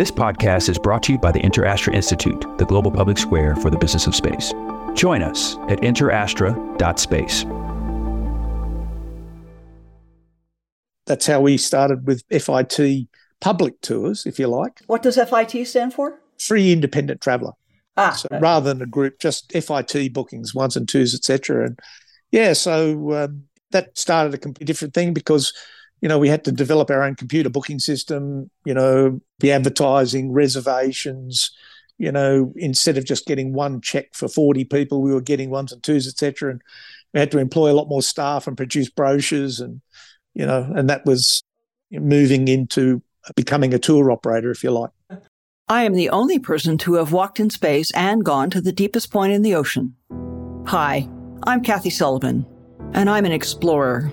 This podcast is brought to you by the InterAstra Institute, the global public square for the business of space. Join us at interastra.space. That's how we started with FIT public tours, if you like. What does FIT stand for? Free independent traveller. Ah, so rather than a group, just FIT bookings, ones and twos, etc. And yeah, so um, that started a completely different thing because you know we had to develop our own computer booking system. You know, the advertising, reservations. You know, instead of just getting one check for forty people, we were getting ones and twos, etc. And we had to employ a lot more staff and produce brochures, and you know, and that was moving into becoming a tour operator, if you like. I am the only person to have walked in space and gone to the deepest point in the ocean. Hi, I'm Kathy Sullivan, and I'm an explorer.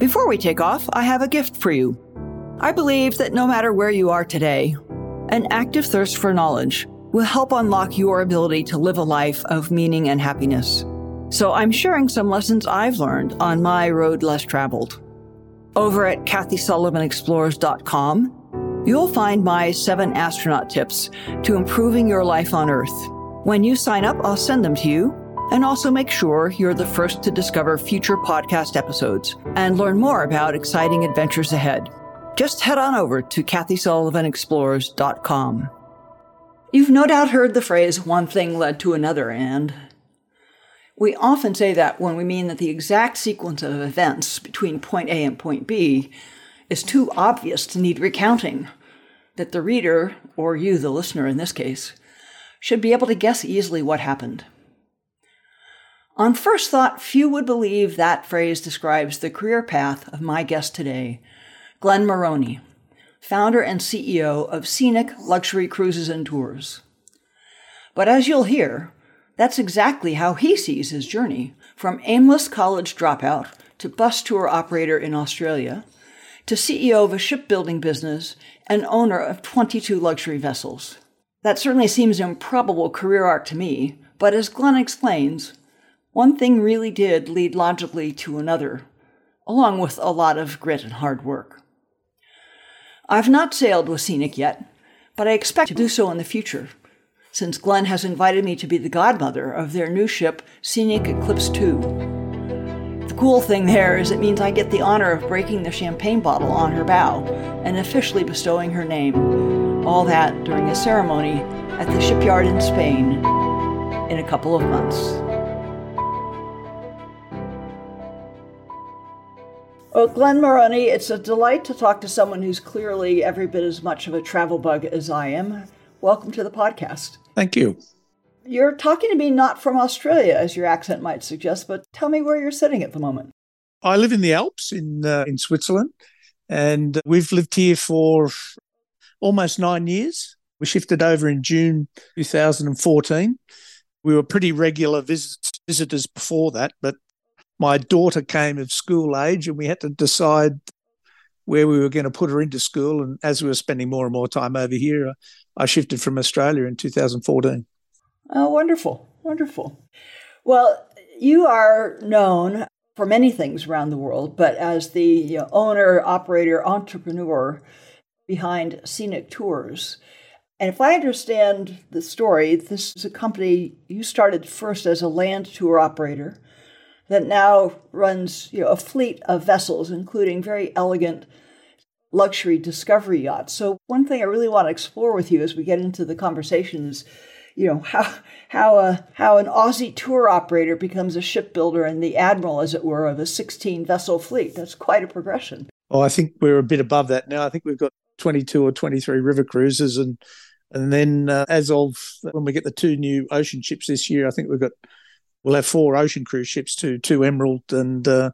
Before we take off, I have a gift for you. I believe that no matter where you are today, an active thirst for knowledge will help unlock your ability to live a life of meaning and happiness. So I'm sharing some lessons I've learned on my road less traveled. Over at KathySullivanExplores.com, You'll find my seven astronaut tips to improving your life on Earth. When you sign up, I'll send them to you and also make sure you're the first to discover future podcast episodes and learn more about exciting adventures ahead. Just head on over to KathySullivanExplores.com. You've no doubt heard the phrase, one thing led to another, and we often say that when we mean that the exact sequence of events between point A and point B is too obvious to need recounting, that the reader, or you, the listener in this case, should be able to guess easily what happened. On first thought, few would believe that phrase describes the career path of my guest today, Glen Moroney, founder and CEO of Scenic Luxury Cruises and Tours. But as you'll hear, that's exactly how he sees his journey from aimless college dropout to bus tour operator in Australia to CEO of a shipbuilding business and owner of 22 luxury vessels. That certainly seems an improbable career arc to me, but as Glen explains, one thing really did lead logically to another, along with a lot of grit and hard work. I've not sailed with Scenic yet, but I expect to do so in the future, since Glen has invited me to be the godmother of their new ship, Scenic Eclipse 2 cool thing there is it means I get the honor of breaking the champagne bottle on her bow and officially bestowing her name. All that during a ceremony at the shipyard in Spain in a couple of months. Well, Glen Moroney, it's a delight to talk to someone who's clearly every bit as much of a travel bug as I am. Welcome to the podcast. Thank you. You're talking to me not from Australia, as your accent might suggest, but tell me where you're sitting at the moment. I live in the Alps in uh, in Switzerland, and we've lived here for almost nine years. We shifted over in June 2014. We were pretty regular visits, visitors before that, but my daughter came of school age, and we had to decide where we were going to put her into school. And as we were spending more and more time over here, I shifted from Australia in 2014. Oh, wonderful. Wonderful. Well, you are known for many things around the world, but as the you know, owner, operator, entrepreneur behind Scenic Tours. And if I understand the story, this is a company you started first as a land tour operator that now runs you know, a fleet of vessels, including very elegant luxury discovery yachts. So, one thing I really want to explore with you as we get into the conversation is you know how how a how an Aussie tour operator becomes a shipbuilder and the admiral, as it were, of a 16 vessel fleet. That's quite a progression. Oh, I think we're a bit above that now. I think we've got 22 or 23 river cruises, and and then uh, as of when we get the two new ocean ships this year, I think we've got we'll have four ocean cruise ships, two two Emerald and uh,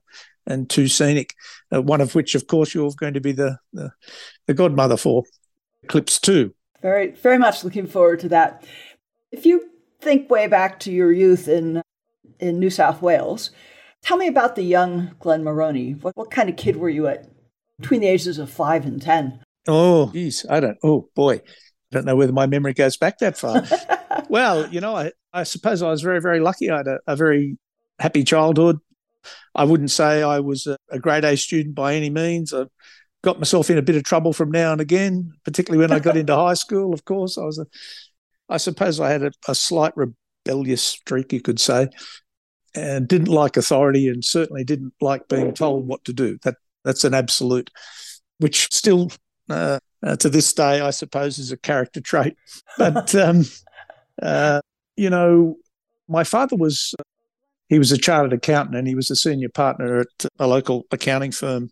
and two Scenic, uh, one of which, of course, you're going to be the the, the godmother for, Eclipse Two. Very very much looking forward to that. If you think way back to your youth in in New South Wales, tell me about the young Glen Moroney. What, what kind of kid were you at between the ages of five and ten? Oh, geez, I don't. Oh boy, I don't know whether my memory goes back that far. well, you know, I, I suppose I was very, very lucky. I had a, a very happy childhood. I wouldn't say I was a, a grade A student by any means. I got myself in a bit of trouble from now and again, particularly when I got into high school. Of course, I was a, I suppose I had a, a slight rebellious streak, you could say, and didn't like authority, and certainly didn't like being told what to do. That that's an absolute, which still uh, uh, to this day, I suppose, is a character trait. But um, uh, you know, my father was he was a chartered accountant and he was a senior partner at a local accounting firm.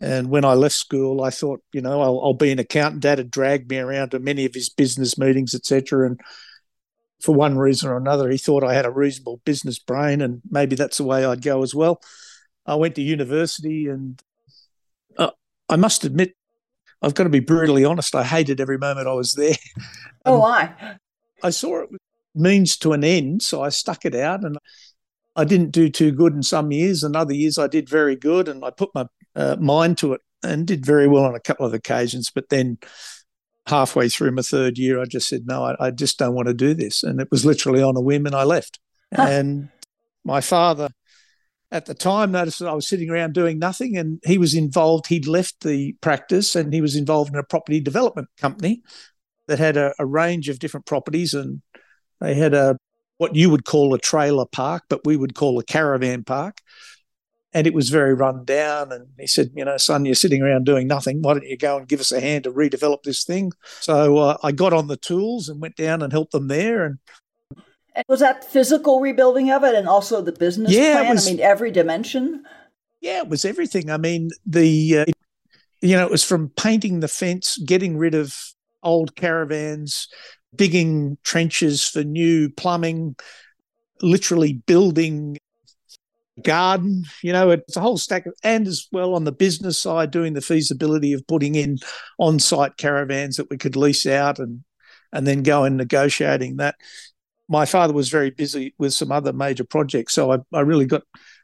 And when I left school, I thought, you know, I'll, I'll be an accountant. Dad had dragged me around to many of his business meetings, etc. And for one reason or another, he thought I had a reasonable business brain, and maybe that's the way I'd go as well. I went to university, and uh, I must admit, I've got to be brutally honest. I hated every moment I was there. Oh, why? I saw it means to an end, so I stuck it out, and I didn't do too good in some years, and other years I did very good, and I put my uh, mind to it and did very well on a couple of occasions. But then halfway through my third year, I just said, no, I, I just don't want to do this. And it was literally on a whim, and I left. Huh. And my father at the time noticed that I was sitting around doing nothing, and he was involved. He'd left the practice and he was involved in a property development company that had a, a range of different properties, and they had a what you would call a trailer park, but we would call a caravan park. And it was very run down. And he said, You know, son, you're sitting around doing nothing. Why don't you go and give us a hand to redevelop this thing? So uh, I got on the tools and went down and helped them there. And was that physical rebuilding of it and also the business yeah, plan? Was, I mean, every dimension? Yeah, it was everything. I mean, the, uh, you know, it was from painting the fence, getting rid of old caravans, digging trenches for new plumbing, literally building garden you know it's a whole stack of and as well on the business side doing the feasibility of putting in on-site caravans that we could lease out and and then go and negotiating that. My father was very busy with some other major projects so i, I really got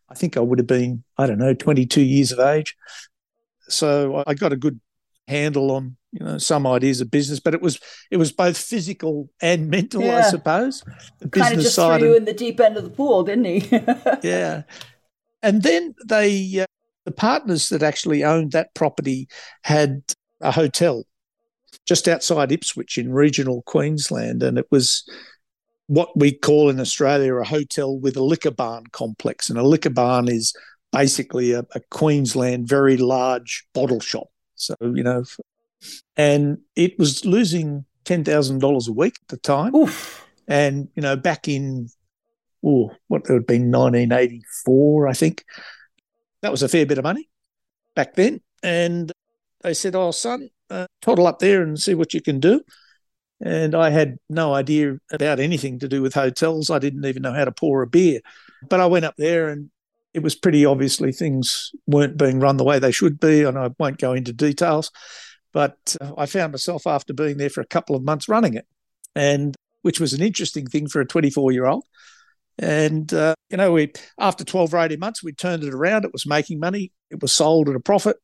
i think i would have been i don't know 22 years of age. So i got a good handle on you know some ideas of business, but it was it was both physical and mental, yeah. I suppose. The kind of just threw you in the deep end of the pool, didn't he? yeah, and then they uh, the partners that actually owned that property had a hotel just outside Ipswich in regional Queensland, and it was what we call in Australia a hotel with a liquor barn complex, and a liquor barn is basically a, a Queensland very large bottle shop. So, you know, and it was losing $10,000 a week at the time. Oof. And, you know, back in, oh, what it would have been 1984, I think. That was a fair bit of money back then. And they said, oh, son, uh, toddle up there and see what you can do. And I had no idea about anything to do with hotels. I didn't even know how to pour a beer. But I went up there and it was pretty obviously things weren't being run the way they should be, and I won't go into details. But uh, I found myself after being there for a couple of months running it, and which was an interesting thing for a 24 year old. And uh, you know, we after 12 or 18 months, we turned it around. It was making money. It was sold at a profit.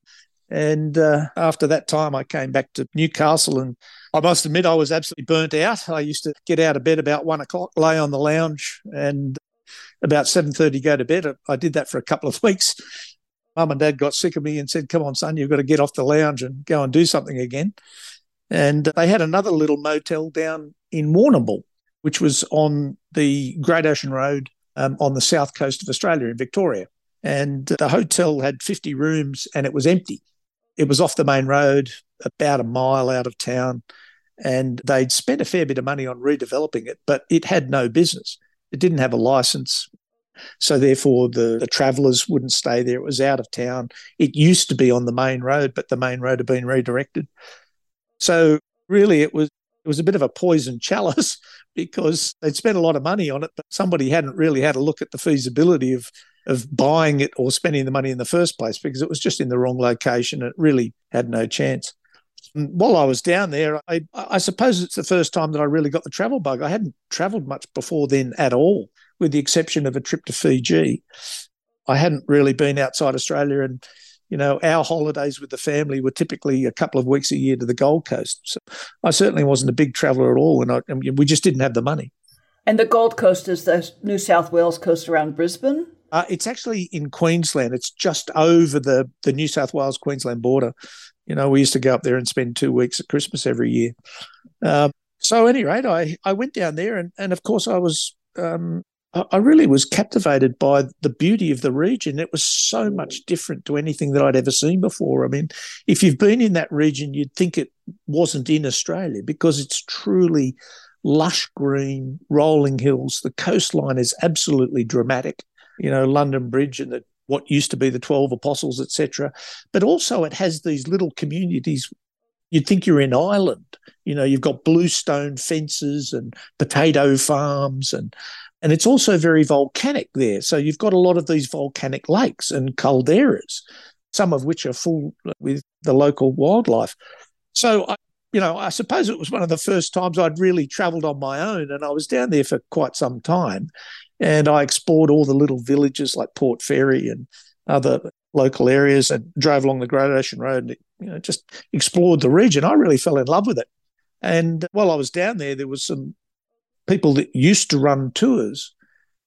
And uh, after that time, I came back to Newcastle, and I must admit I was absolutely burnt out. I used to get out of bed about one o'clock, lay on the lounge, and about 7.30 go to bed. I did that for a couple of weeks. Mum and dad got sick of me and said, come on, son, you've got to get off the lounge and go and do something again. And they had another little motel down in Warrnambool, which was on the Great Ocean Road um, on the south coast of Australia in Victoria. And the hotel had 50 rooms and it was empty. It was off the main road, about a mile out of town. And they'd spent a fair bit of money on redeveloping it, but it had no business. It didn't have a license. So therefore, the, the travellers wouldn't stay there. It was out of town. It used to be on the main road, but the main road had been redirected. So really, it was it was a bit of a poison chalice because they'd spent a lot of money on it, but somebody hadn't really had a look at the feasibility of of buying it or spending the money in the first place because it was just in the wrong location. It really had no chance. While I was down there, I, I suppose it's the first time that I really got the travel bug. I hadn't travelled much before then at all, with the exception of a trip to Fiji. I hadn't really been outside Australia, and you know, our holidays with the family were typically a couple of weeks a year to the Gold Coast. So I certainly wasn't a big traveller at all, and, I, and we just didn't have the money. And the Gold Coast is the New South Wales coast around Brisbane. Uh, it's actually in Queensland. It's just over the the New South Wales Queensland border. You know, we used to go up there and spend two weeks at Christmas every year. Um, so, at any rate, I, I went down there, and, and of course, I was um, I really was captivated by the beauty of the region. It was so much different to anything that I'd ever seen before. I mean, if you've been in that region, you'd think it wasn't in Australia because it's truly lush green, rolling hills. The coastline is absolutely dramatic. You know, London Bridge and the what used to be the 12 apostles, etc. But also it has these little communities. You'd think you're in Ireland. You know, you've got bluestone fences and potato farms and and it's also very volcanic there. So you've got a lot of these volcanic lakes and calderas, some of which are full with the local wildlife. So I, you know, I suppose it was one of the first times I'd really travelled on my own, and I was down there for quite some time. And I explored all the little villages like Port Fairy and other local areas and drove along the Great Ocean Road and you know, just explored the region. I really fell in love with it. And while I was down there, there was some people that used to run tours.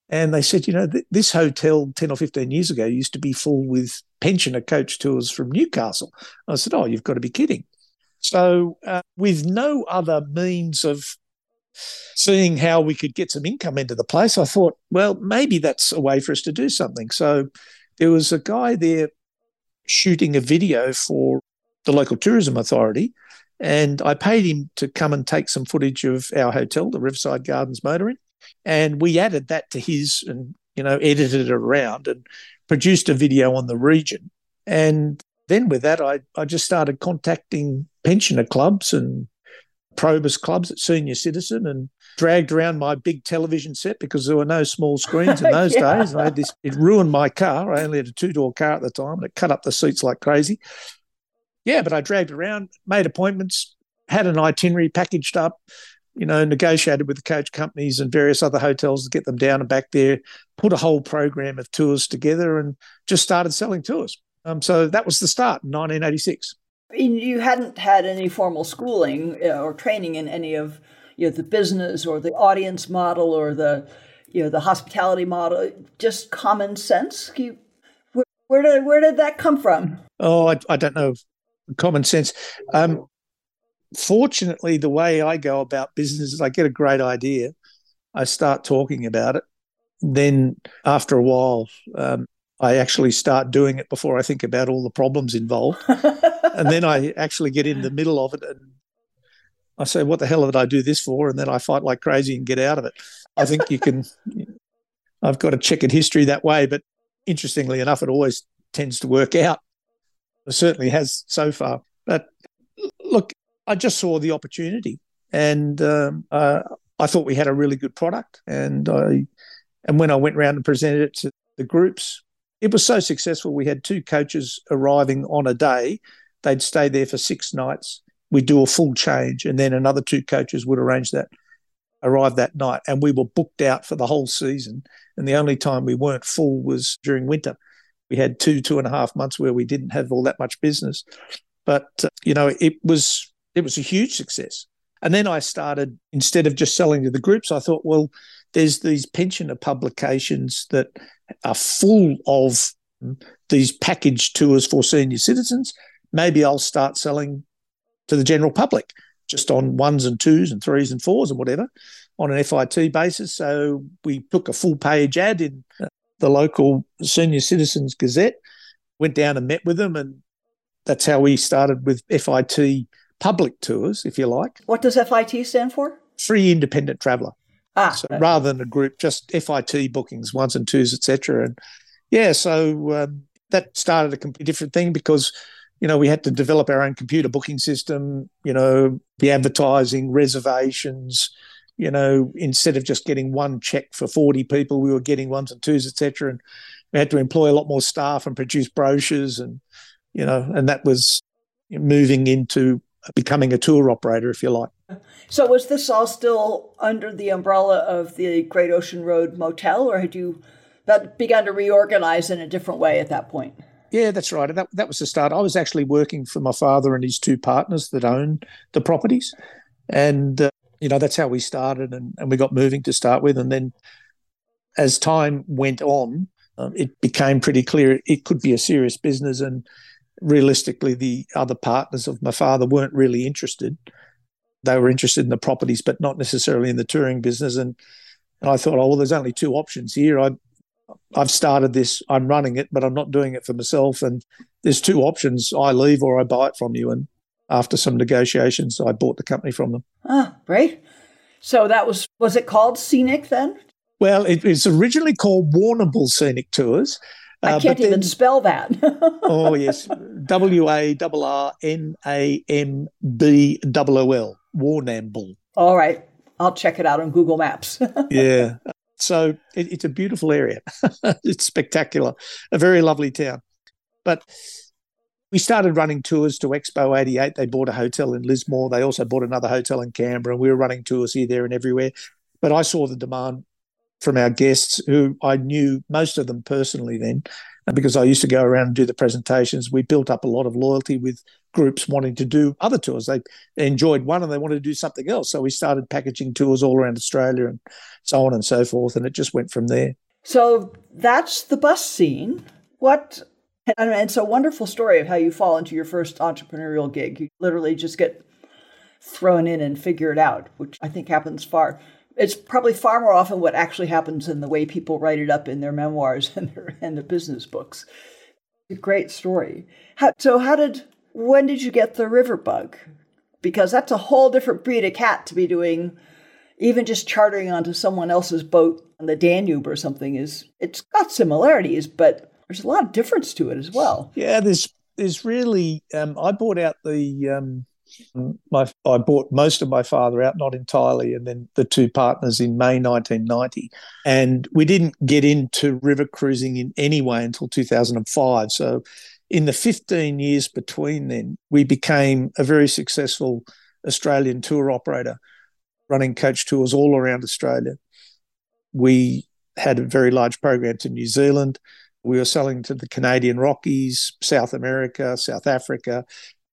And they said, you know, th- this hotel 10 or 15 years ago used to be full with pensioner coach tours from Newcastle. I said, oh, you've got to be kidding. So, uh, with no other means of seeing how we could get some income into the place, I thought, well, maybe that's a way for us to do something. So there was a guy there shooting a video for the local tourism authority. And I paid him to come and take some footage of our hotel, the Riverside Gardens Motor Inn. And we added that to his and, you know, edited it around and produced a video on the region. And then with that, I, I just started contacting pensioner clubs and Probus clubs at Senior Citizen and dragged around my big television set because there were no small screens in those yeah. days. I had this, it ruined my car. I only had a two door car at the time and it cut up the seats like crazy. Yeah, but I dragged around, made appointments, had an itinerary packaged up, you know, negotiated with the coach companies and various other hotels to get them down and back there, put a whole program of tours together and just started selling tours. Um, so that was the start in 1986 you hadn't had any formal schooling uh, or training in any of you know the business or the audience model or the you know the hospitality model just common sense? You, where, where did where did that come from? Oh i, I don't know. Common sense. Um, fortunately the way i go about business is i get a great idea. I start talking about it. Then after a while um, I actually start doing it before I think about all the problems involved. and then I actually get in the middle of it and I say, what the hell did I do this for? And then I fight like crazy and get out of it. I think you can, I've got a checkered history that way, but interestingly enough, it always tends to work out. It certainly has so far. But look, I just saw the opportunity and um, uh, I thought we had a really good product. And I, and when I went around and presented it to the groups, it was so successful. We had two coaches arriving on a day. They'd stay there for six nights. We'd do a full change, and then another two coaches would arrange that, arrive that night. And we were booked out for the whole season. And the only time we weren't full was during winter. We had two, two and a half months where we didn't have all that much business. But, uh, you know, it was it was a huge success. And then I started, instead of just selling to the groups, I thought, well, there's these pensioner publications that are full of these package tours for senior citizens. Maybe I'll start selling to the general public just on ones and twos and threes and fours and whatever on an FIT basis. So we took a full page ad in the local Senior Citizens Gazette, went down and met with them, and that's how we started with FIT public tours, if you like. What does FIT stand for? Free Independent Traveller. Ah, so okay. rather than a group, just FIT bookings, ones and twos, etc. And yeah, so um, that started a completely different thing because you know we had to develop our own computer booking system. You know, the advertising, reservations. You know, instead of just getting one check for forty people, we were getting ones and twos, etc. And we had to employ a lot more staff and produce brochures, and you know, and that was moving into becoming a tour operator, if you like. So, was this all still under the umbrella of the Great Ocean Road Motel, or had you that begun to reorganize in a different way at that point? Yeah, that's right. That, that was the start. I was actually working for my father and his two partners that own the properties. And, uh, you know, that's how we started and, and we got moving to start with. And then as time went on, um, it became pretty clear it could be a serious business. And realistically, the other partners of my father weren't really interested. They were interested in the properties, but not necessarily in the touring business. And, and I thought, oh, well, there's only two options here. I, I've started this, I'm running it, but I'm not doing it for myself. And there's two options I leave or I buy it from you. And after some negotiations, I bought the company from them. Ah, great. So that was, was it called Scenic then? Well, it was originally called Warrnambool Scenic Tours. I uh, can't even spell that. oh, yes. W A R R N A M B O O L. Warrnambool. All right. I'll check it out on Google Maps. yeah. So it, it's a beautiful area. it's spectacular, a very lovely town. But we started running tours to Expo 88. They bought a hotel in Lismore. They also bought another hotel in Canberra. And We were running tours here, there, and everywhere. But I saw the demand from our guests, who I knew most of them personally then, because I used to go around and do the presentations. We built up a lot of loyalty with groups wanting to do other tours. They enjoyed one and they wanted to do something else. So we started packaging tours all around Australia and so on and so forth. And it just went from there. So that's the bus scene. What and it's a wonderful story of how you fall into your first entrepreneurial gig. You literally just get thrown in and figure it out, which I think happens far. It's probably far more often what actually happens than the way people write it up in their memoirs and their and the business books. a great story. How, so, how did when did you get the river bug? Because that's a whole different breed of cat to be doing. Even just chartering onto someone else's boat on the Danube or something is it's got similarities, but there's a lot of difference to it as well. Yeah, there's there's really um, I bought out the um, my I bought most of my father out, not entirely, and then the two partners in May 1990, and we didn't get into river cruising in any way until 2005. So in the 15 years between then, we became a very successful Australian tour operator, running coach tours all around Australia. We had a very large program to New Zealand. We were selling to the Canadian Rockies, South America, South Africa,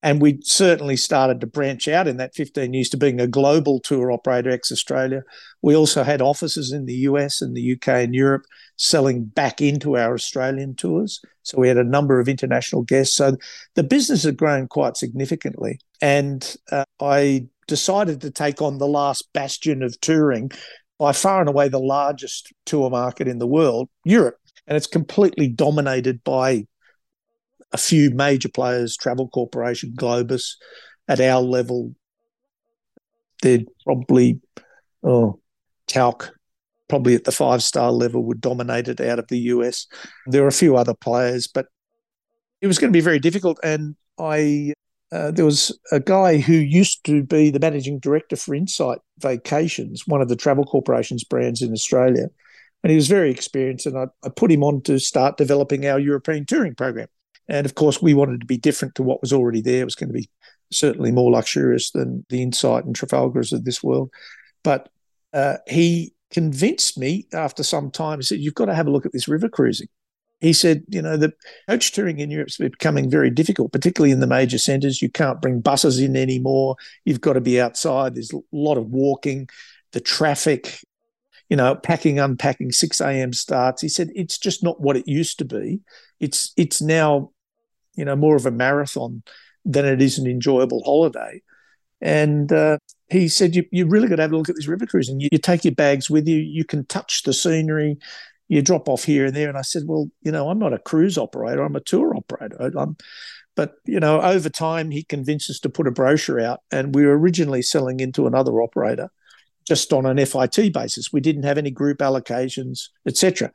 and we certainly started to branch out in that 15 years to being a global tour operator ex Australia. We also had offices in the US and the UK and Europe selling back into our Australian tours. So we had a number of international guests. So the business had grown quite significantly. And uh, I decided to take on the last bastion of touring, by far and away the largest tour market in the world, Europe. And it's completely dominated by a few major players, Travel Corporation, Globus, at our level, they'd probably, oh, Tauck, probably at the five star level, would dominate it out of the US. There are a few other players, but it was going to be very difficult. And I, uh, there was a guy who used to be the managing director for Insight Vacations, one of the Travel Corporation's brands in Australia. And he was very experienced, and I, I put him on to start developing our European touring program. And of course, we wanted to be different to what was already there. It was going to be certainly more luxurious than the Insight and Trafalgar's of this world. But uh, he convinced me after some time. He said, You've got to have a look at this river cruising. He said, You know, the coach touring in Europe is becoming very difficult, particularly in the major centres. You can't bring buses in anymore. You've got to be outside. There's a lot of walking, the traffic, you know, packing, unpacking, 6 a.m. starts. He said, It's just not what it used to be. It's, it's now you know, more of a marathon than it is an enjoyable holiday. And uh, he said, you, you really got to have a look at this river cruising. You, you take your bags with you, you can touch the scenery, you drop off here and there. And I said, well, you know, I'm not a cruise operator, I'm a tour operator. I'm, but, you know, over time, he convinced us to put a brochure out. And we were originally selling into another operator just on an FIT basis. We didn't have any group allocations, etc.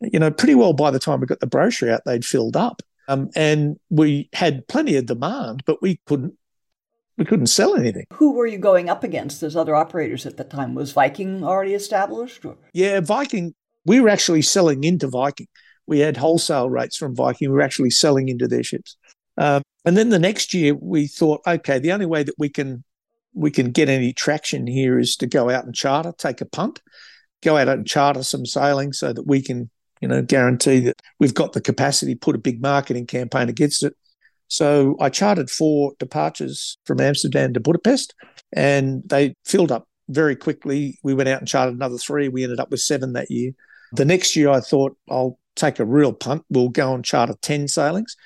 You know, pretty well by the time we got the brochure out, they'd filled up. Um, and we had plenty of demand, but we couldn't we couldn't sell anything. Who were you going up against as other operators at the time? Was Viking already established? Or? Yeah, Viking. We were actually selling into Viking. We had wholesale rates from Viking. We were actually selling into their ships. Um, and then the next year, we thought, okay, the only way that we can we can get any traction here is to go out and charter, take a punt, go out and charter some sailing so that we can, you know, guarantee that we've got the capacity, put a big marketing campaign against it. So I chartered four departures from Amsterdam to Budapest, and they filled up very quickly. We went out and chartered another three. We ended up with seven that year. The next year, I thought I'll take a real punt. We'll go and charter 10 sailings.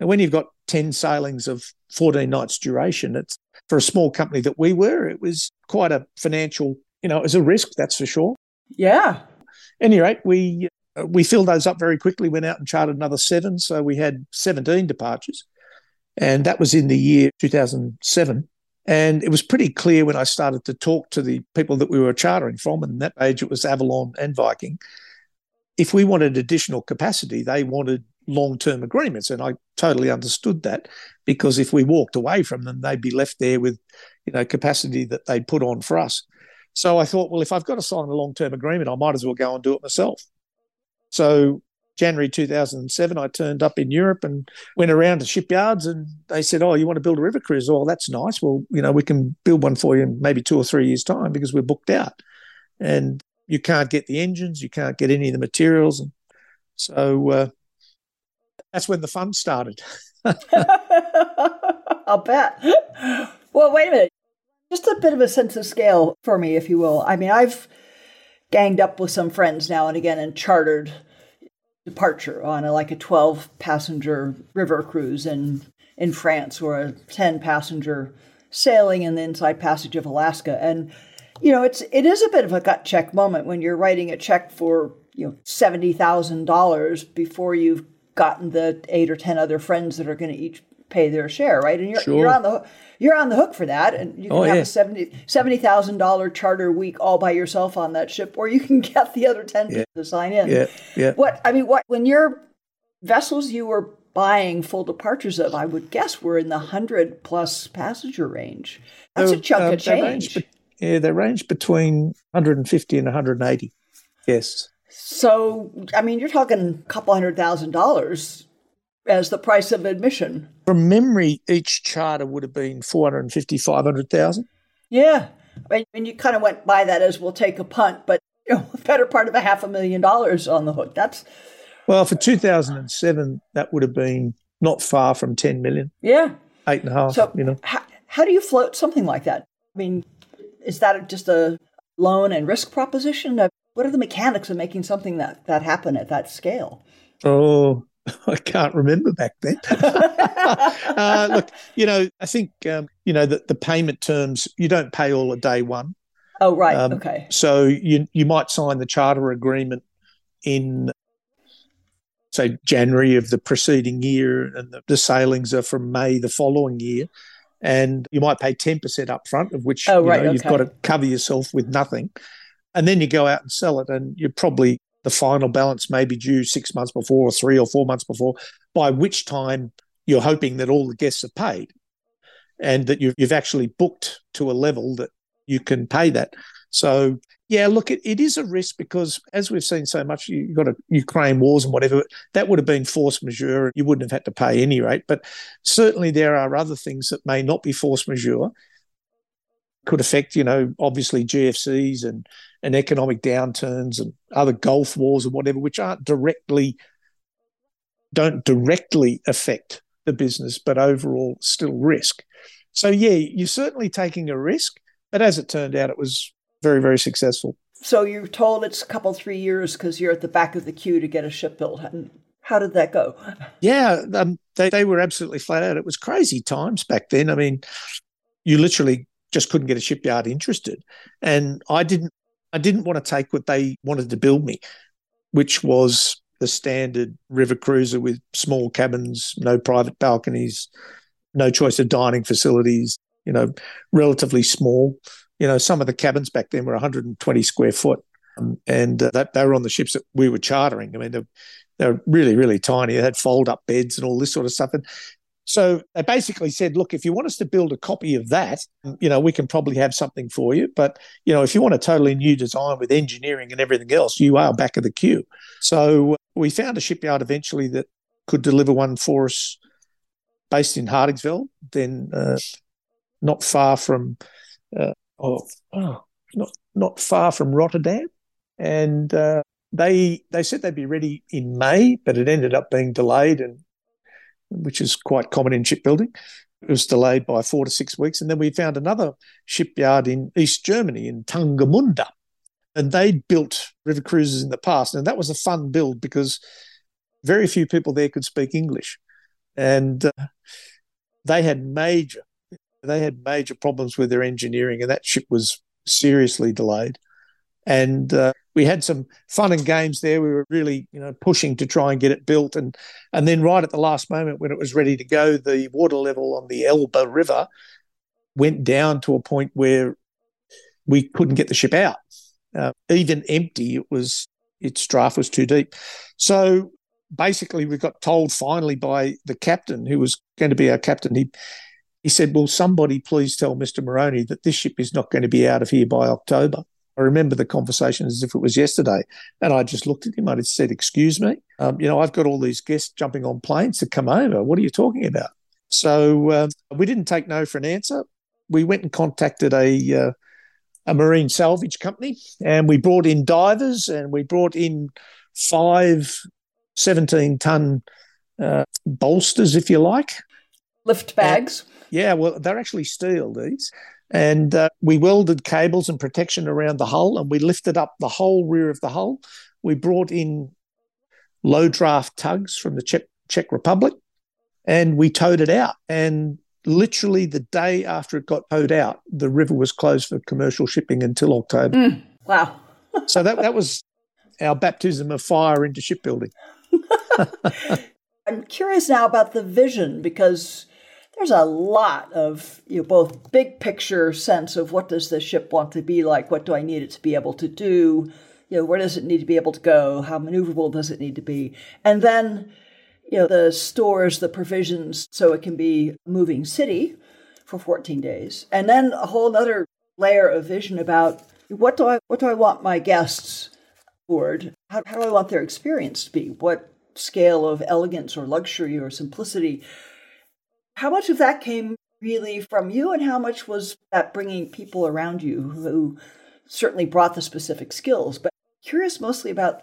And when you've got 10 sailings of 14 nights duration, it's for a small company that we were, it was quite a financial, you know, it was a risk, that's for sure. Yeah. any rate, we Uh, we filled those up very quickly, went out and chartered another seven. So we had 17 departures. And that was in the year 2007. And it was pretty clear when I started to talk to the people that we were chartering from, and that age it was Avalon and Viking. If we wanted additional capacity, they wanted long term agreements. And I totally understood that because if we walked away from them, they'd be left there with, you know, capacity that they'd put on for us. So I thought, well, if I've got to sign a long term agreement, I might as well go and do it myself. So January 2007, I turned up in Europe and went around to shipyards and they said, Oh, you want to build a river cruise? Oh, that's nice. Well, you know, we can build one for you in maybe two or three years' time because we're booked out. And you can't get the engines, you can't get any of the materials. And so uh, that's when the fun started. I'll bet. Well, wait a minute. Just a bit of a sense of scale for me, if you will. I mean, I've ganged up with some friends now and again and chartered departure on a, like a 12 passenger river cruise in in France or a 10 passenger sailing in the inside passage of Alaska. And you know it's it is a bit of a gut check moment when you're writing a check for you know $70,000 before you've gotten the 8 or 10 other friends that are going to each pay their share right and you're sure. you're on the you're on the hook for that, and you can oh, have yeah. a seventy seventy thousand dollar charter week all by yourself on that ship, or you can get the other ten yeah. to sign in. Yeah, yeah. What I mean, what when your vessels you were buying full departures of, I would guess, were in the hundred plus passenger range. That's a chunk uh, of change. Range, yeah, they range between 150 and 180. Yes. So, I mean, you're talking a couple hundred thousand dollars as the price of admission. From memory, each charter would have been 450, 500,000. Yeah. I mean, you kind of went by that as we'll take a punt, but you know, a better part of a half a million dollars on the hook. That's well, for 2007, that would have been not far from 10 million. Yeah. Eight and a half, so you know. How, how do you float something like that? I mean, is that just a loan and risk proposition? What are the mechanics of making something that, that happen at that scale? Oh, I can't remember back then. uh, look, you know, I think um, you know that the payment terms you don't pay all at day one. Oh right, um, okay. So you you might sign the charter agreement in say January of the preceding year, and the, the sailings are from May the following year, and you might pay ten percent up front, of which oh, right, you know, okay. you've got to cover yourself with nothing, and then you go out and sell it, and you're probably the final balance may be due six months before or three or four months before, by which time you're hoping that all the guests are paid and that you've, you've actually booked to a level that you can pay that. So, yeah, look, it, it is a risk because as we've seen so much, you've got a Ukraine wars and whatever, that would have been force majeure. You wouldn't have had to pay any rate. But certainly there are other things that may not be force majeure could affect, you know, obviously GFCs and, and economic downturns and other Gulf wars and whatever, which aren't directly, don't directly affect the business, but overall still risk. So, yeah, you're certainly taking a risk. But as it turned out, it was very, very successful. So you're told it's a couple, three years because you're at the back of the queue to get a ship built. How did that go? Yeah, um, they, they were absolutely flat out. It was crazy times back then. I mean, you literally just couldn't get a shipyard interested. And I didn't I didn't want to take what they wanted to build me, which was the standard river cruiser with small cabins, no private balconies, no choice of dining facilities, you know, relatively small. You know, some of the cabins back then were 120 square foot. Um, and uh, that, they were on the ships that we were chartering. I mean, they're, they're really, really tiny. They had fold up beds and all this sort of stuff. And so they basically said, look, if you want us to build a copy of that, you know, we can probably have something for you. But, you know, if you want a totally new design with engineering and everything else, you are back of the queue. So we found a shipyard eventually that could deliver one for us based in Hardinxveld, then uh, not far from, uh, oh, oh, not not far from Rotterdam, and uh, they they said they'd be ready in May, but it ended up being delayed, and which is quite common in shipbuilding. It was delayed by four to six weeks, and then we found another shipyard in East Germany in Tangermünde, and they'd built river cruises in the past, and that was a fun build because very few people there could speak English, and uh, they had major they had major problems with their engineering, and that ship was seriously delayed. And uh, we had some fun and games there. We were really, you know, pushing to try and get it built, and and then right at the last moment when it was ready to go, the water level on the Elbe River went down to a point where we couldn't get the ship out. Uh, even empty, it was its draft was too deep. So basically, we got told finally by the captain, who was going to be our captain. He he said, "Will somebody please tell Mister Moroney that this ship is not going to be out of here by October?" I remember the conversation as if it was yesterday. And I just looked at him. I just said, Excuse me. Um, you know, I've got all these guests jumping on planes to come over. What are you talking about? So uh, we didn't take no for an answer. We went and contacted a, uh, a marine salvage company and we brought in divers and we brought in five 17 ton uh, bolsters, if you like. Lift bags. And, yeah, well, they're actually steel, these. And uh, we welded cables and protection around the hull and we lifted up the whole rear of the hull. We brought in low draft tugs from the Czech, Czech Republic and we towed it out. And literally the day after it got towed out, the river was closed for commercial shipping until October. Mm, wow. so that, that was our baptism of fire into shipbuilding. I'm curious now about the vision because there's a lot of you know both big picture sense of what does this ship want to be like? What do i need it to be able to do? You know where does it need to be able to go? How maneuverable does it need to be? And then you know the stores the provisions so it can be moving city for 14 days. And then a whole other layer of vision about what do i what do i want my guests board how, how do i want their experience to be? What scale of elegance or luxury or simplicity how much of that came really from you, and how much was that bringing people around you who certainly brought the specific skills? But curious mostly about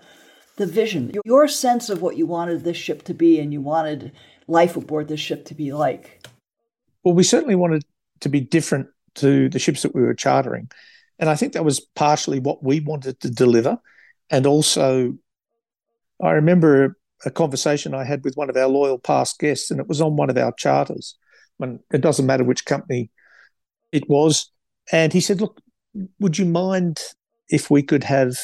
the vision, your sense of what you wanted this ship to be, and you wanted life aboard this ship to be like. Well, we certainly wanted to be different to the ships that we were chartering. And I think that was partially what we wanted to deliver. And also, I remember a conversation I had with one of our loyal past guests, and it was on one of our charters. When it doesn't matter which company it was, and he said, "Look, would you mind if we could have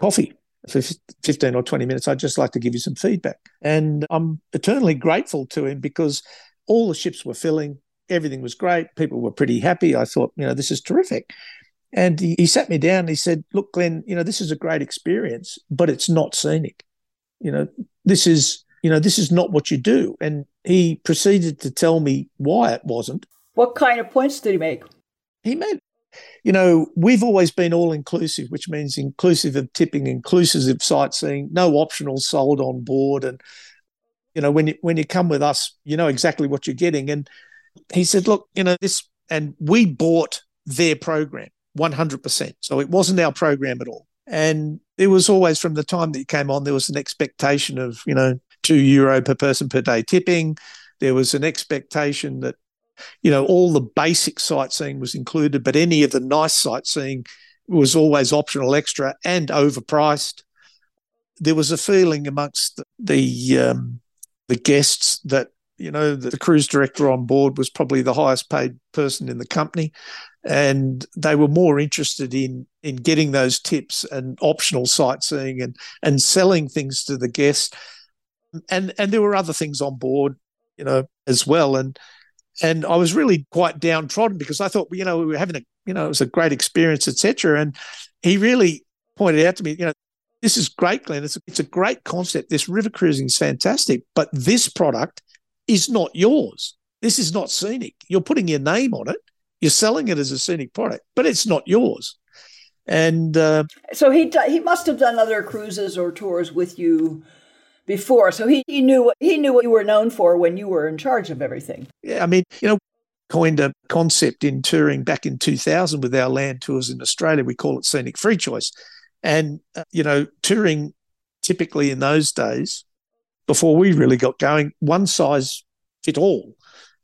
coffee for 15 or 20 minutes? I'd just like to give you some feedback." And I'm eternally grateful to him because all the ships were filling, everything was great, people were pretty happy. I thought, you know, this is terrific. And he, he sat me down and he said, Look, Glen, you know, this is a great experience, but it's not scenic. You know, this is you know this is not what you do. And he proceeded to tell me why it wasn't. What kind of points did he make? He made you know we've always been all inclusive which means inclusive of tipping inclusive of sightseeing no optionals sold on board. And you know when you when you come with us you know exactly what you're getting. And he said look you know this and we bought their program 100% so it wasn't our program at all. And there was always, from the time that you came on, there was an expectation of, you know, two euro per person per day tipping. There was an expectation that, you know, all the basic sightseeing was included, but any of the nice sightseeing was always optional extra and overpriced. There was a feeling amongst the um, the guests that you know the cruise director on board was probably the highest paid person in the company and they were more interested in in getting those tips and optional sightseeing and and selling things to the guests. And and there were other things on board you know as well. And and I was really quite downtrodden because I thought you know we were having a you know it was a great experience etc and he really pointed out to me you know this is great Glen. It's a, it's a great concept. This river cruising is fantastic but this product is not yours. This is not scenic. You're putting your name on it you're selling it as a scenic product, but it's not yours. And uh, so he he must have done other cruises or tours with you before. So he, he knew what he knew what you were known for when you were in charge of everything. Yeah, I mean, you know, coined a concept in touring back in 2000 with our land tours in Australia. We call it scenic free choice. And, uh, you know, touring typically in those days, before we really got going, one size fit all.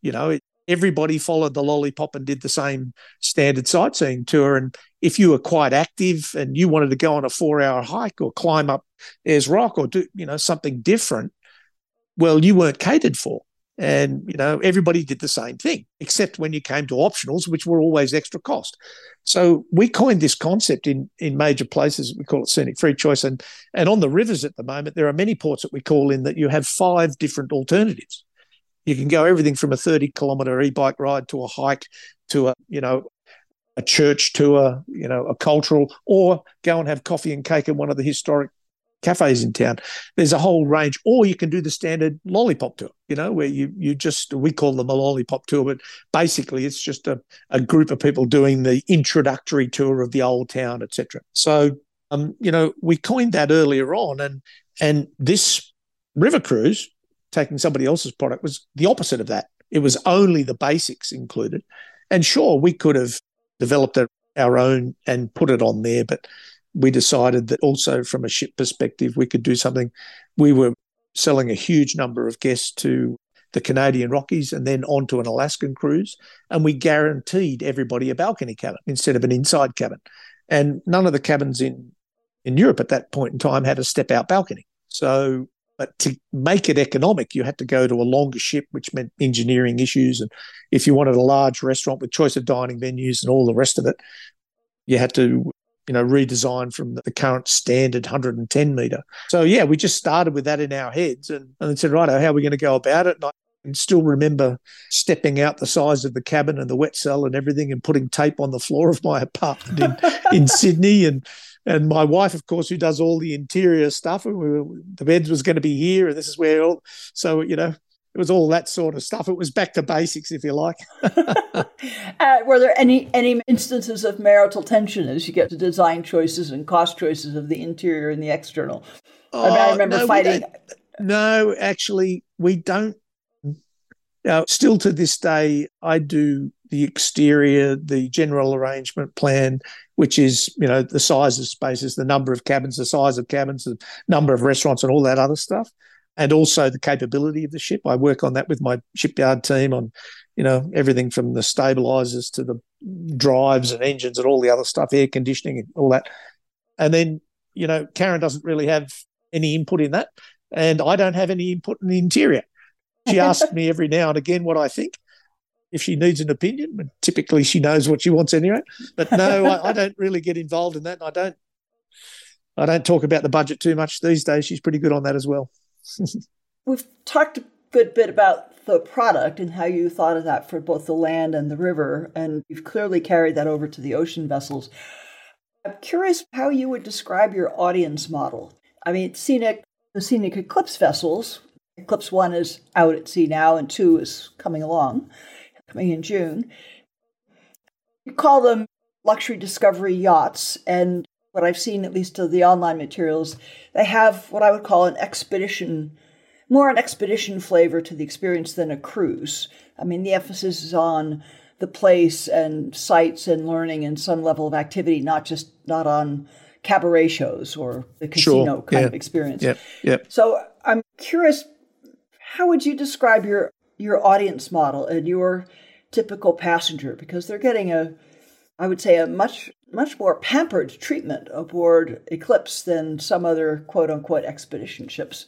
You know, it, everybody followed the lollipop and did the same standard sightseeing tour. And if you were quite active and you wanted to go on a four hour hike or climb up Ayers Rock or do, you know, something different, well, you weren't catered for. And, you know, everybody did the same thing, except when you came to optionals, which were always extra cost. So we coined this concept in, in major places. We call it scenic free choice. And, and on the rivers at the moment, there are many ports that we call in that you have five different alternatives. You can go everything from a 30 kilometer e-bike ride to a hike to a, you know, a church tour, you know, a cultural, or go and have coffee and cake at one of the historic cafes in town. There's a whole range, or you can do the standard lollipop tour, you know, where you you just we call them a lollipop tour, but basically it's just a, a group of people doing the introductory tour of the old town, etc. So um, you know, we coined that earlier on, and and this river cruise, taking somebody else's product, was the opposite of that. It was only the basics included, and sure, we could have developed our own and put it on there, but we decided that also from a ship perspective, we could do something. We were selling a huge number of guests to the Canadian Rockies and then onto an Alaskan cruise. And we guaranteed everybody a balcony cabin instead of an inside cabin. And none of the cabins in, in Europe at that point in time had a step out balcony. So, but to make it economic, you had to go to a longer ship, which meant engineering issues. And if you wanted a large restaurant with choice of dining venues and all the rest of it, you had to you know, redesign from the current standard 110 meter. So yeah, we just started with that in our heads and, and said, right, how are we going to go about it? And I can still remember stepping out the size of the cabin and the wet cell and everything and putting tape on the floor of my apartment in, in Sydney and and my wife, of course, who does all the interior stuff. We the beds was going to be here, and this is where all. So you know, it was all that sort of stuff. It was back to basics, if you like. uh, were there any any instances of marital tension as you get to design choices and cost choices of the interior and the external? Oh, I, mean, I oh, remember no, fighting. No, actually, we don't. Now, still to this day, I do the exterior, the general arrangement plan, which is you know the size of spaces, the number of cabins, the size of cabins, the number of restaurants, and all that other stuff and also the capability of the ship. I work on that with my shipyard team on, you know, everything from the stabilizers to the drives and engines and all the other stuff, air conditioning and all that. And then, you know, Karen doesn't really have any input in that. And I don't have any input in the interior. She asks me every now and again what I think. If she needs an opinion, but typically she knows what she wants anyway. But no, I, I don't really get involved in that. And I don't I don't talk about the budget too much these days. She's pretty good on that as well. We've talked a good bit about the product and how you thought of that for both the land and the river, and you've clearly carried that over to the ocean vessels. I'm curious how you would describe your audience model. I mean, scenic the scenic eclipse vessels. Eclipse one is out at sea now, and two is coming along, coming in June. You call them luxury discovery yachts, and what I've seen, at least of the online materials, they have what I would call an expedition, more an expedition flavor to the experience than a cruise. I mean, the emphasis is on the place and sights and learning and some level of activity, not just not on cabaret shows or the casino sure. kind yeah. of experience. Yeah. Yeah. So I'm curious, how would you describe your your audience model and your typical passenger? Because they're getting a I would say, a much much more pampered treatment aboard Eclipse than some other quote unquote expedition ships.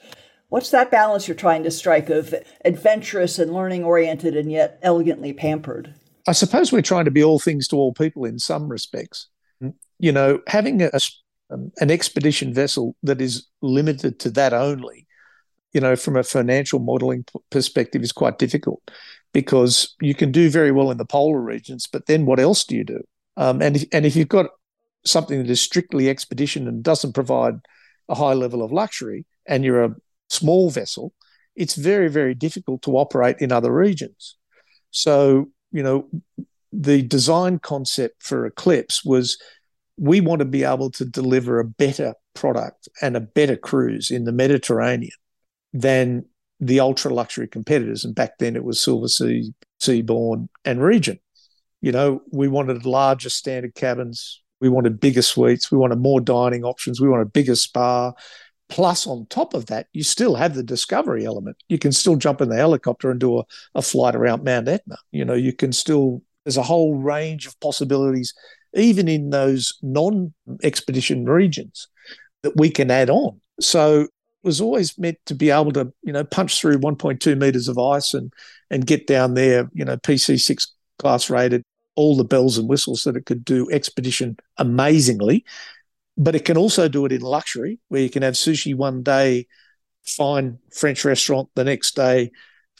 What's that balance you're trying to strike of adventurous and learning oriented and yet elegantly pampered? I suppose we're trying to be all things to all people in some respects. You know, having a, um, an expedition vessel that is limited to that only, you know, from a financial modeling perspective is quite difficult because you can do very well in the polar regions, but then what else do you do? Um, and if, and if you've got something that is strictly expedition and doesn't provide a high level of luxury, and you're a small vessel, it's very very difficult to operate in other regions. So you know the design concept for Eclipse was we want to be able to deliver a better product and a better cruise in the Mediterranean than the ultra luxury competitors. And back then it was Silversea, Seabourn, and Regent. You know, we wanted larger standard cabins. We wanted bigger suites. We wanted more dining options. We wanted bigger spa. Plus, on top of that, you still have the discovery element. You can still jump in the helicopter and do a, a flight around Mount Etna. You know, you can still, there's a whole range of possibilities, even in those non expedition regions, that we can add on. So was always meant to be able to, you know, punch through 1.2 meters of ice and and get down there, you know, PC6 class rated, all the bells and whistles that it could do expedition amazingly but it can also do it in luxury, where you can have sushi one day, fine French restaurant the next day,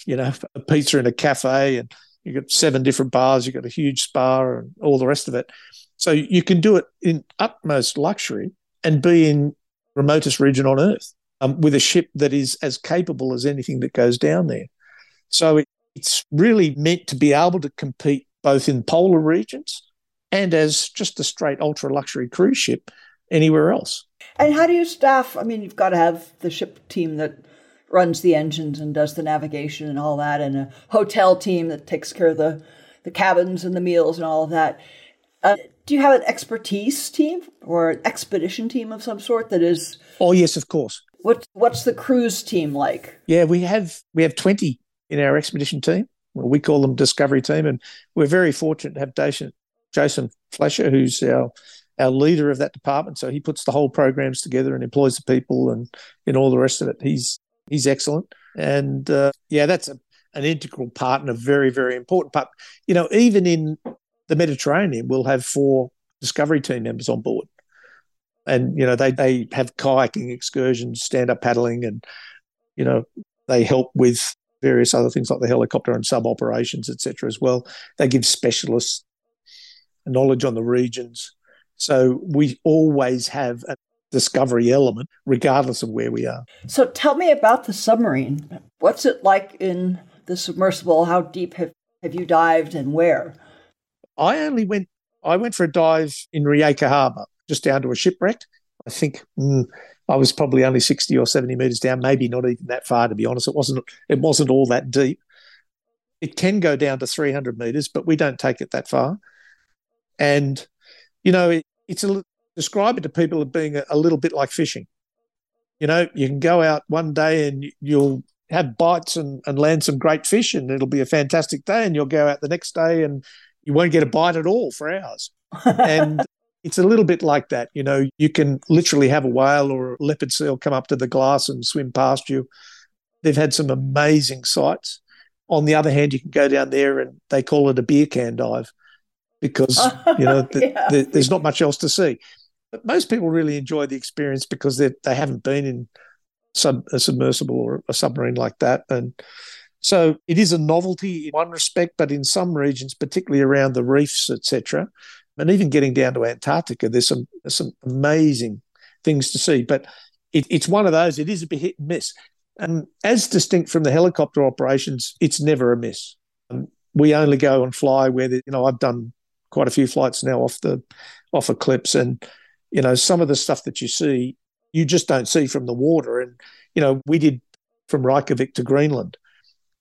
you know, a pizza in a cafe, and you've got seven different bars, you've got a huge spa, and all the rest of it. So you can do it in utmost luxury and be in remotest region on Earth um, with a ship that is as capable as anything that goes down there. So it, it's really meant to be able to compete both in polar regions and as just a straight ultra luxury cruise ship anywhere else. And how do you staff? I mean, you've got to have the ship team that runs the engines and does the navigation and all that, and a hotel team that takes care of the, the cabins and the meals and all of that. Uh, do you have an expertise team or an expedition team of some sort that is? Oh yes, of course. What What's the cruise team like? Yeah, we have we have twenty in our expedition team. Well, we call them Discovery Team, and we're very fortunate to have Jason, Jason who's our our leader of that department. So he puts the whole programs together and employs the people and and all the rest of it. He's he's excellent, and uh, yeah, that's a, an integral part and a very very important part. You know, even in the Mediterranean, we'll have four discovery team members on board, and you know they they have kayaking excursions, stand up paddling, and you know they help with various other things like the helicopter and sub operations, etc. As well, they give specialists knowledge on the regions so we always have a discovery element, regardless of where we are. So tell me about the submarine. What's it like in the submersible? How deep have, have you dived and where? I only went I went for a dive in Rijeka Harbour, just down to a shipwreck. I think mm, I was probably only 60 or 70 meters down, maybe not even that far to be honest. It wasn't it wasn't all that deep. It can go down to 300 meters, but we don't take it that far. And you know, it, it's a describe it to people as being a, a little bit like fishing. You know, you can go out one day and you'll have bites and, and land some great fish, and it'll be a fantastic day. And you'll go out the next day and you won't get a bite at all for hours. and it's a little bit like that. You know, you can literally have a whale or a leopard seal come up to the glass and swim past you. They've had some amazing sights. On the other hand, you can go down there and they call it a beer can dive because you know the, yeah. the, there's not much else to see. But most people really enjoy the experience because they they haven't been in sub, a submersible or a submarine like that, and so it is a novelty in one respect. But in some regions, particularly around the reefs, etc., and even getting down to Antarctica, there's some some amazing things to see. But it, it's one of those. It is a bit hit and miss. And as distinct from the helicopter operations, it's never a miss. Um, we only go and fly where the, you know I've done quite a few flights now off the off Eclipse, and you know some of the stuff that you see you just don't see from the water. And you know we did from Reykjavik to Greenland,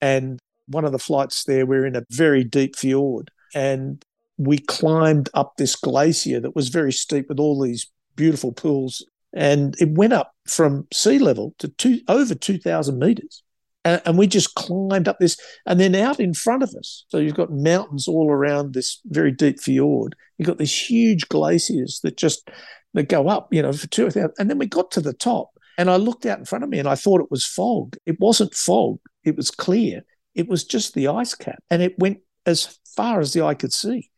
and one of the flights there we're in a very deep fjord, and we climbed up this glacier that was very steep with all these beautiful pools, and it went up from sea level to two, over two thousand meters and, and we just climbed up this, and then out in front of us. So you've got mountains all around this very deep fjord. You've got these huge glaciers that just that go up, you know, for two thousand. And then we got to the top, and I looked out in front of me, and I thought it was fog. It wasn't fog. It was clear. It was just the ice cap, and it went as far as the eye could see.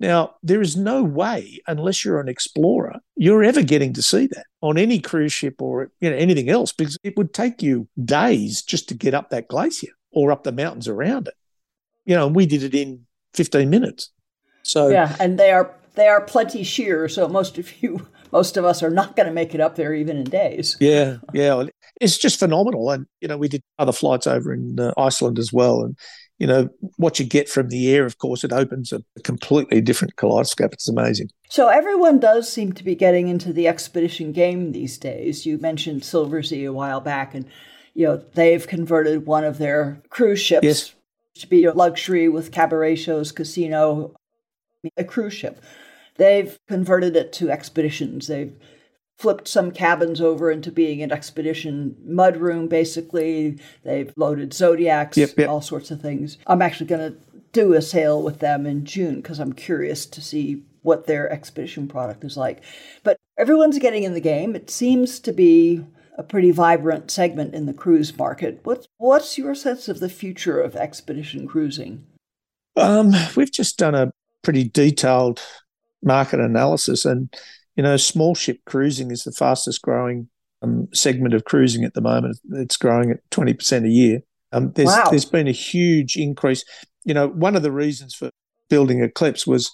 Now, there is no way, unless you're an explorer, you're ever getting to see that on any cruise ship or you know anything else, because it would take you days just to get up that glacier or up the mountains around it. You know, and we did it in 15 minutes. So yeah, and they are they are plenty sheer, so most of you most of us are not going to make it up there even in days. Yeah, yeah, it's just phenomenal. And you know, we did other flights over in uh, Iceland as well, and you know, what you get from the air, of course, it opens a, completely different kaleidoscope. It's amazing. So everyone does seem to be getting into the expedition game these days. You mentioned Silversea a while back, and you know, they've converted one of their cruise ships yes. to be a luxury with cabaret shows, casino, a cruise ship. They've converted it to expeditions. They've flipped some cabins over into being an expedition mudroom, basically. They've loaded zodiacs, yep, yep. all sorts of things. I'm actually going to do a sail with them in June because I'm curious to see what their expedition product is like. But everyone's getting in the game. It seems to be a pretty vibrant segment in the cruise market. What's what's your sense of the future of expedition cruising? Um, we've just done a pretty detailed market analysis, and you know, small ship cruising is the fastest growing um, segment of cruising at the moment. It's growing at twenty percent a year. Um, there's wow. there's been a huge increase. You know, one of the reasons for building Eclipse was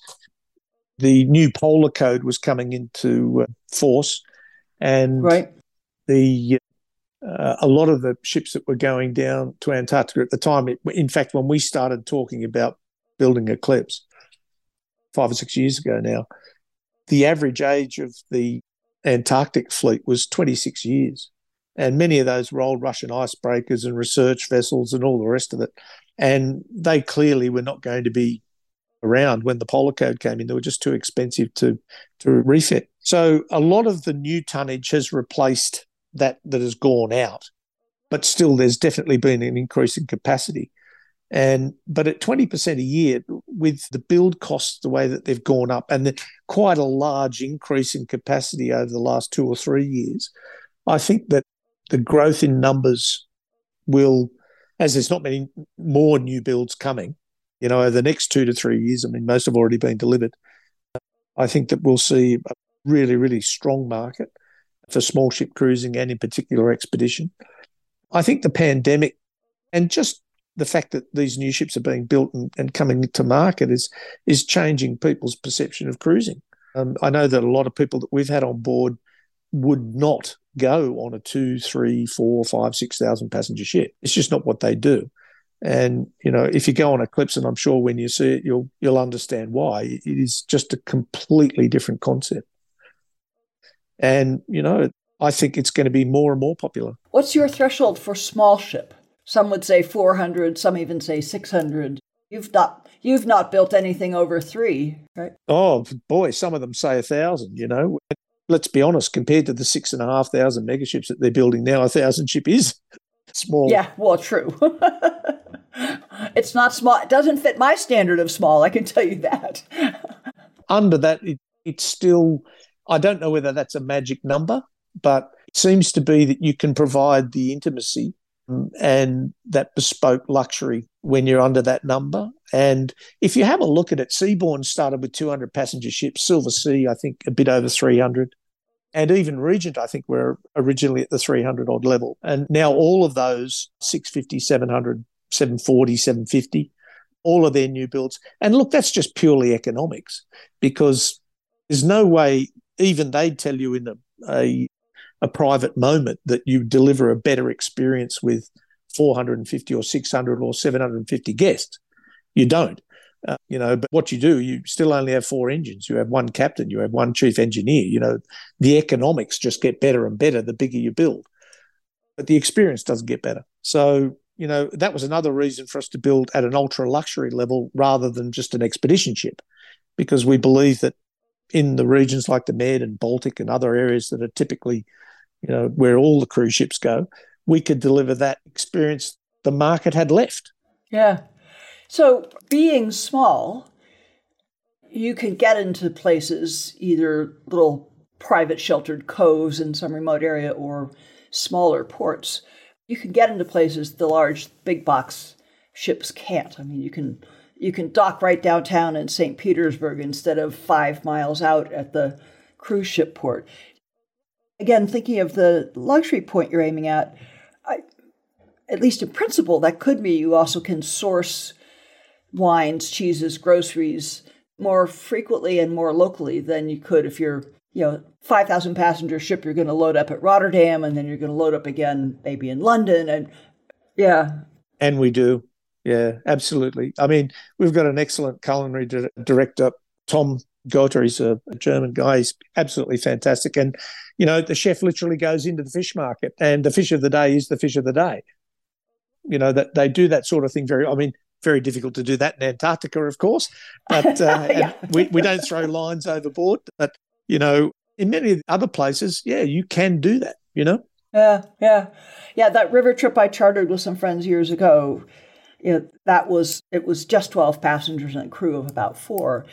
the new polar code was coming into uh, force, and right. the uh, a lot of the ships that were going down to Antarctica at the time. It, in fact, when we started talking about building Eclipse five or six years ago now, the average age of the Antarctic fleet was 26 years. And many of those were old Russian icebreakers and research vessels and all the rest of it. And they clearly were not going to be around when the polar code came in. They were just too expensive to, to refit. So a lot of the new tonnage has replaced that that has gone out. But still there's definitely been an increase in capacity. And but at 20% a year, with the build costs the way that they've gone up and the, quite a large increase in capacity over the last two or three years, I think that the growth in numbers will, as there's not many more new builds coming, you know, over the next two to three years, I mean, most have already been delivered. I think that we'll see a really, really strong market for small ship cruising and in particular expedition. I think the pandemic and just the fact that these new ships are being built and, and coming to market is is changing people's perception of cruising. Um, I know that a lot of people that we've had on board would not go on a two, three, four, five, six thousand passenger ship. It's just not what they do. And you know, if you go on Eclipse, and I'm sure when you see it, you'll you'll understand why. It is just a completely different concept. And you know, I think it's going to be more and more popular. What's your threshold for small ship? Some would say 400, some even say 600. You've not you've not built anything over 3, right? Oh, boy, some of them say a 1000, you know. Let's be honest, compared to the 6,500 megaships that they're building now, a 1,000 ship is small. Yeah, well, true. it's not small. It doesn't fit my standard of small, I can tell you that. Under that, it, it's still, I don't know whether that's a magic number, but it seems to be that you can provide the intimacy and that bespoke luxury when you're under that number. And if you have a look at it, Seabourn started with 200 passenger ships, Silversea, I think, a bit over 300. And even Regent, I think, were originally at the 300 odd level. And now all of those 650, 700, 740, 750, all of their new builds. And look, that's just purely economics because there's no way even they'd tell you in a, a a private moment that you deliver a better experience with 450 or 600 or 750 guests. You don't. Uh, you know, but what you do, you still only have four engines. You have one captain, you have one chief engineer. You know, the economics just get better and better the bigger you build, but the experience doesn't get better. So, you know, that was another reason for us to build at an ultra luxury level rather than just an expedition ship, because we believe that in the regions like the Med and Baltic and other areas that are typically you know, where all the cruise ships go, we could deliver that experience the market had left. Yeah. So being small, you can get into places, either little private sheltered coves in some remote area or smaller ports. You can get into places the large big box ships can't. I mean, you can you can dock right downtown in St. Petersburg instead of five miles out at the cruise ship port again, thinking of the luxury point you're aiming at, I, at least in principle, that could be you also can source wines, cheeses, groceries more frequently and more locally than you could if you're, you know, 5,000 passenger ship, you're going to load up at Rotterdam and then you're going to load up again maybe in London. And yeah. And we do. Yeah, absolutely. I mean, we've got an excellent culinary director, Tom Gotha is a, a, German guy. He's absolutely fantastic. And, you know, the chef literally goes into the fish market and the fish of the day is the fish of the day. You know, that they do that sort of thing very, I mean, very difficult to do that in Antarctica, of course, but uh, yeah. we, we don't throw lines overboard. But, you know, in many other places, yeah, you can do that, you know? Yeah, yeah. Yeah, that river trip I chartered with some friends years ago, you know, that was, it was just 12 passengers and a crew of about four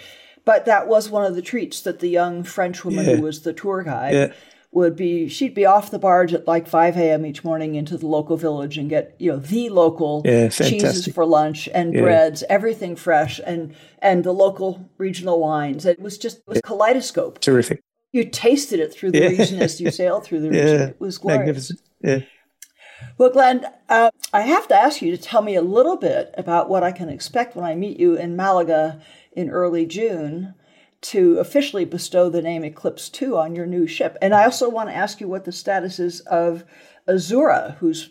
but that was one of the treats that the young French woman yeah. who was the tour guide yeah. would be. She'd be off the barge at like 5 a.m. each morning into the local village and get you know the local yeah, cheeses for lunch and breads, everything fresh, and and the local regional wines. It was just it was kaleidoscope. Terrific. You tasted it through the region as you sailed through the region. It was glorious. Magnificent. Yeah. Well, Glen, uh, I have to ask you to tell me a little bit about what I can expect when I meet you in Malaga in early June to officially bestow the name Eclipse 2 on your new ship. And I also want to ask you what the status is of Azzurra, who's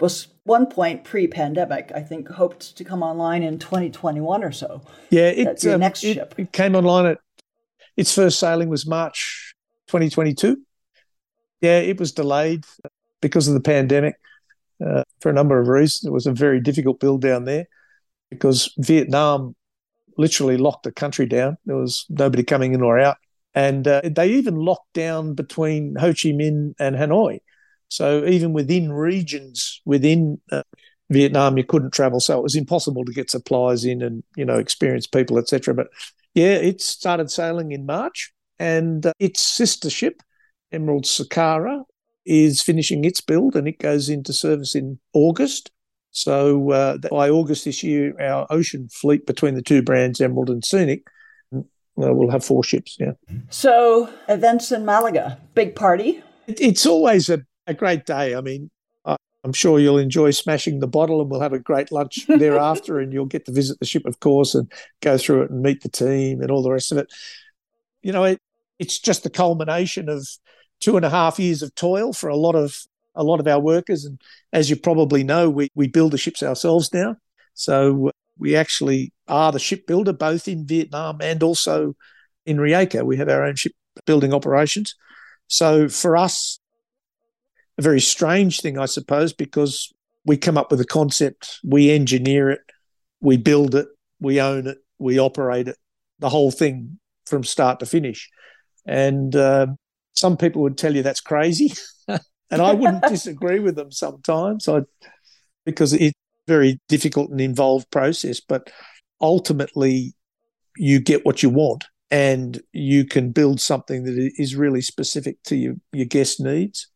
was one point pre-pandemic, I think, hoped to come online in 2021 or so. Yeah, it, um, next it, ship. it came online at its first sailing was March 2022. Yeah, it was delayed because of the pandemic uh, for a number of reasons. It was a very difficult build down there because Vietnam literally locked the country down. There was nobody coming in or out. And uh, they even locked down between Ho Chi Minh and Hanoi. So even within regions within uh, Vietnam, you couldn't travel. So it was impossible to get supplies in and, you know, experienced people, etc. But yeah, it started sailing in March and uh, its sister ship, Emerald Sakara, is finishing its build and it goes into service in August. So uh, by August this year, our ocean fleet between the two brands, Emerald and Scenic, uh, we'll have four ships. Yeah. So events in Malaga, big party. It's always a, a great day. I mean, I'm sure you'll enjoy smashing the bottle, and we'll have a great lunch thereafter, and you'll get to visit the ship, of course, and go through it and meet the team and all the rest of it. You know, it, it's just the culmination of two and a half years of toil for a lot of a lot of our workers. And as you probably know, we, we build the ships ourselves now. So we actually are the shipbuilder both in Vietnam and also in Rijeka. We have our own shipbuilding operations. So for us, a very strange thing, I suppose, because we come up with a concept, we engineer it, we build it, we own it, we operate it, the whole thing from start to finish. And uh, some people would tell you that's crazy. and I wouldn't disagree with them sometimes. I because it's a very difficult and involved process, but ultimately you get what you want and you can build something that is really specific to your, your guest needs.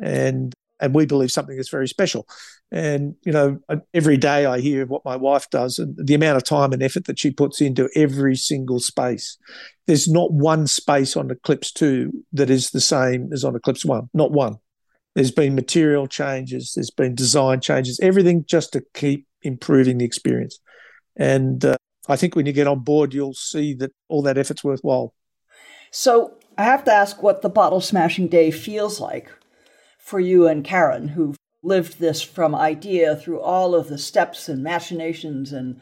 And and we believe something that's very special. And you know every day i hear what my wife does and the amount of time and effort that she puts into every single space. There's not one space on eclipse 2 that is the same as on eclipse 1 not one there's been material changes, there's been design changes, everything just to keep improving the experience. And uh, I think when you get on board, you'll see that all that effort's worthwhile. So I have to ask what the bottle smashing day feels like for you and Karen, who've lived this from idea through all of the steps and machinations and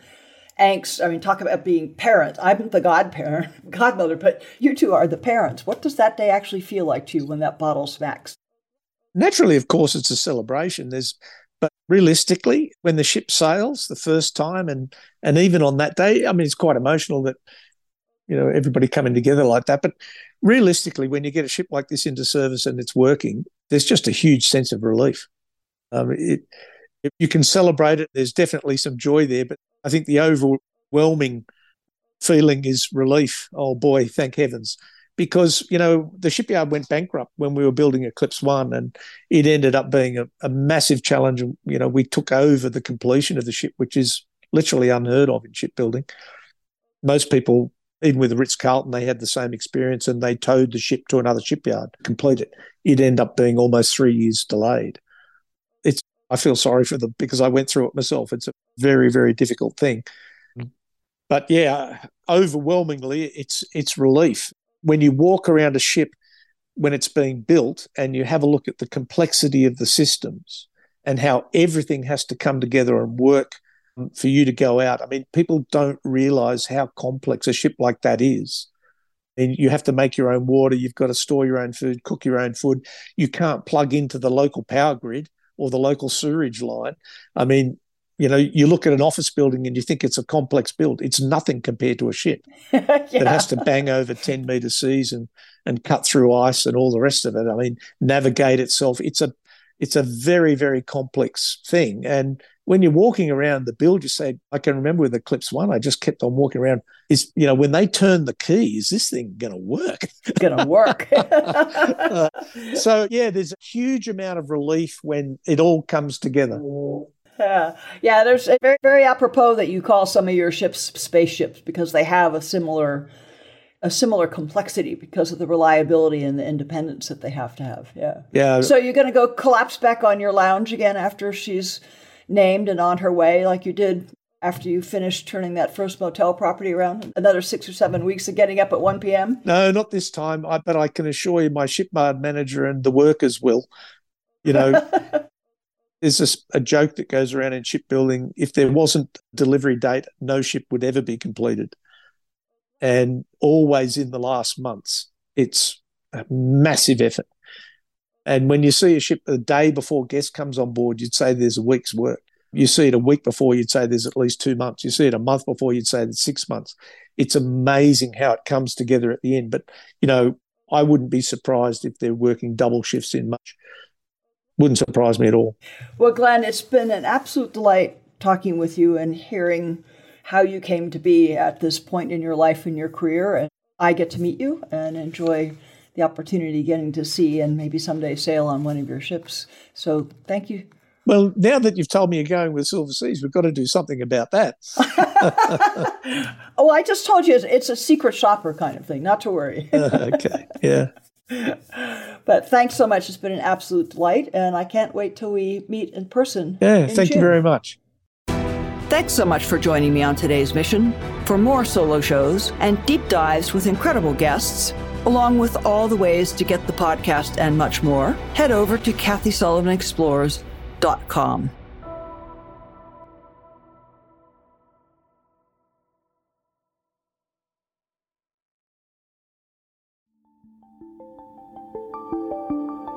angst. I mean, talk about being parent. I'm the godparent, godmother, but you two are the parents. What does that day actually feel like to you when that bottle smacks? Naturally, of course, it's a celebration. There's, but realistically, when the ship sails the first time, and and even on that day, I mean, it's quite emotional that you know everybody coming together like that. But realistically, when you get a ship like this into service and it's working, there's just a huge sense of relief. Um, it, if you can celebrate it, there's definitely some joy there. But I think the overwhelming feeling is relief. Oh boy, thank heavens because you know the shipyard went bankrupt when we were building Eclipse One, and it ended up being a, a, massive challenge. You know, we took over the completion of the ship, which is literally unheard of in shipbuilding. Most people, even with Ritz Carlton, they had the same experience, and they towed the ship to another shipyard to complete it. It ended up being almost three years delayed. It's I feel sorry for them because I went through it myself. It's a very very difficult thing. Mm. But yeah, overwhelmingly, it's it's relief when you walk around a ship when it's being built and you have a look at the complexity of the systems and how everything has to come together and work for you to go out. I mean, people don't realize how complex a ship like that is. And you have to make your own water. You've got to store your own food, cook your own food. You can't plug into the local power grid or the local sewerage line. I mean, you know, you look at an office building and you think it's a complex build. It's nothing compared to a ship yeah. that has to bang over 10 meter seas and, and cut through ice and all the rest of it. I mean, navigate itself. It's a it's a very, very complex thing. And when you're walking around the build, you say, I can remember with Eclipse One, I just kept on walking around. Is you know, when they turn the key, is this thing going to work? going to work. uh, so yeah, there's a huge amount of relief when it all comes together. Yeah, yeah. There's very, very apropos that you call some of your ships spaceships because they have a similar a similar complexity because of the reliability and the independence that they have to have. Yeah. Yeah. So you're going to go collapse back on your lounge again after she's named and on her way, like you did after you finished turning that first motel property around? Another six or seven weeks of getting up at 1 p.m.? No, not this time. I, but I can assure you, my shipyard manager and the workers will. You know, there's a, a joke that goes around in shipbuilding if there wasn't delivery date, no ship would ever be completed and always in the last months. It's a massive effort. And when you see a ship the day before guest comes on board, you'd say there's a week's work. You see it a week before, you'd say there's at least two months. You see it a month before, you'd say there's six months. It's amazing how it comes together at the end. But, you know, I wouldn't be surprised if they're working double shifts in much. Wouldn't surprise me at all. Well, Glen, it's been an absolute delight talking with you and hearing how you came to be at this point in your life and your career. And I get to meet you and enjoy the opportunity getting to see and maybe someday sail on one of your ships. So thank you. Well, now that you've told me you're going with Silver Seas, we've got to do something about that. oh, I just told you it's a secret shopper kind of thing. Not to worry. uh, okay. Yeah. But thanks so much. It's been an absolute delight, and I can't wait till we meet in person. Yeah, in thank June. you very much. Thanks so much for joining me on today's mission. For more solo shows and deep dives with incredible guests, along with all the ways to get the podcast and much more, head over to KathySullivanExplores.com.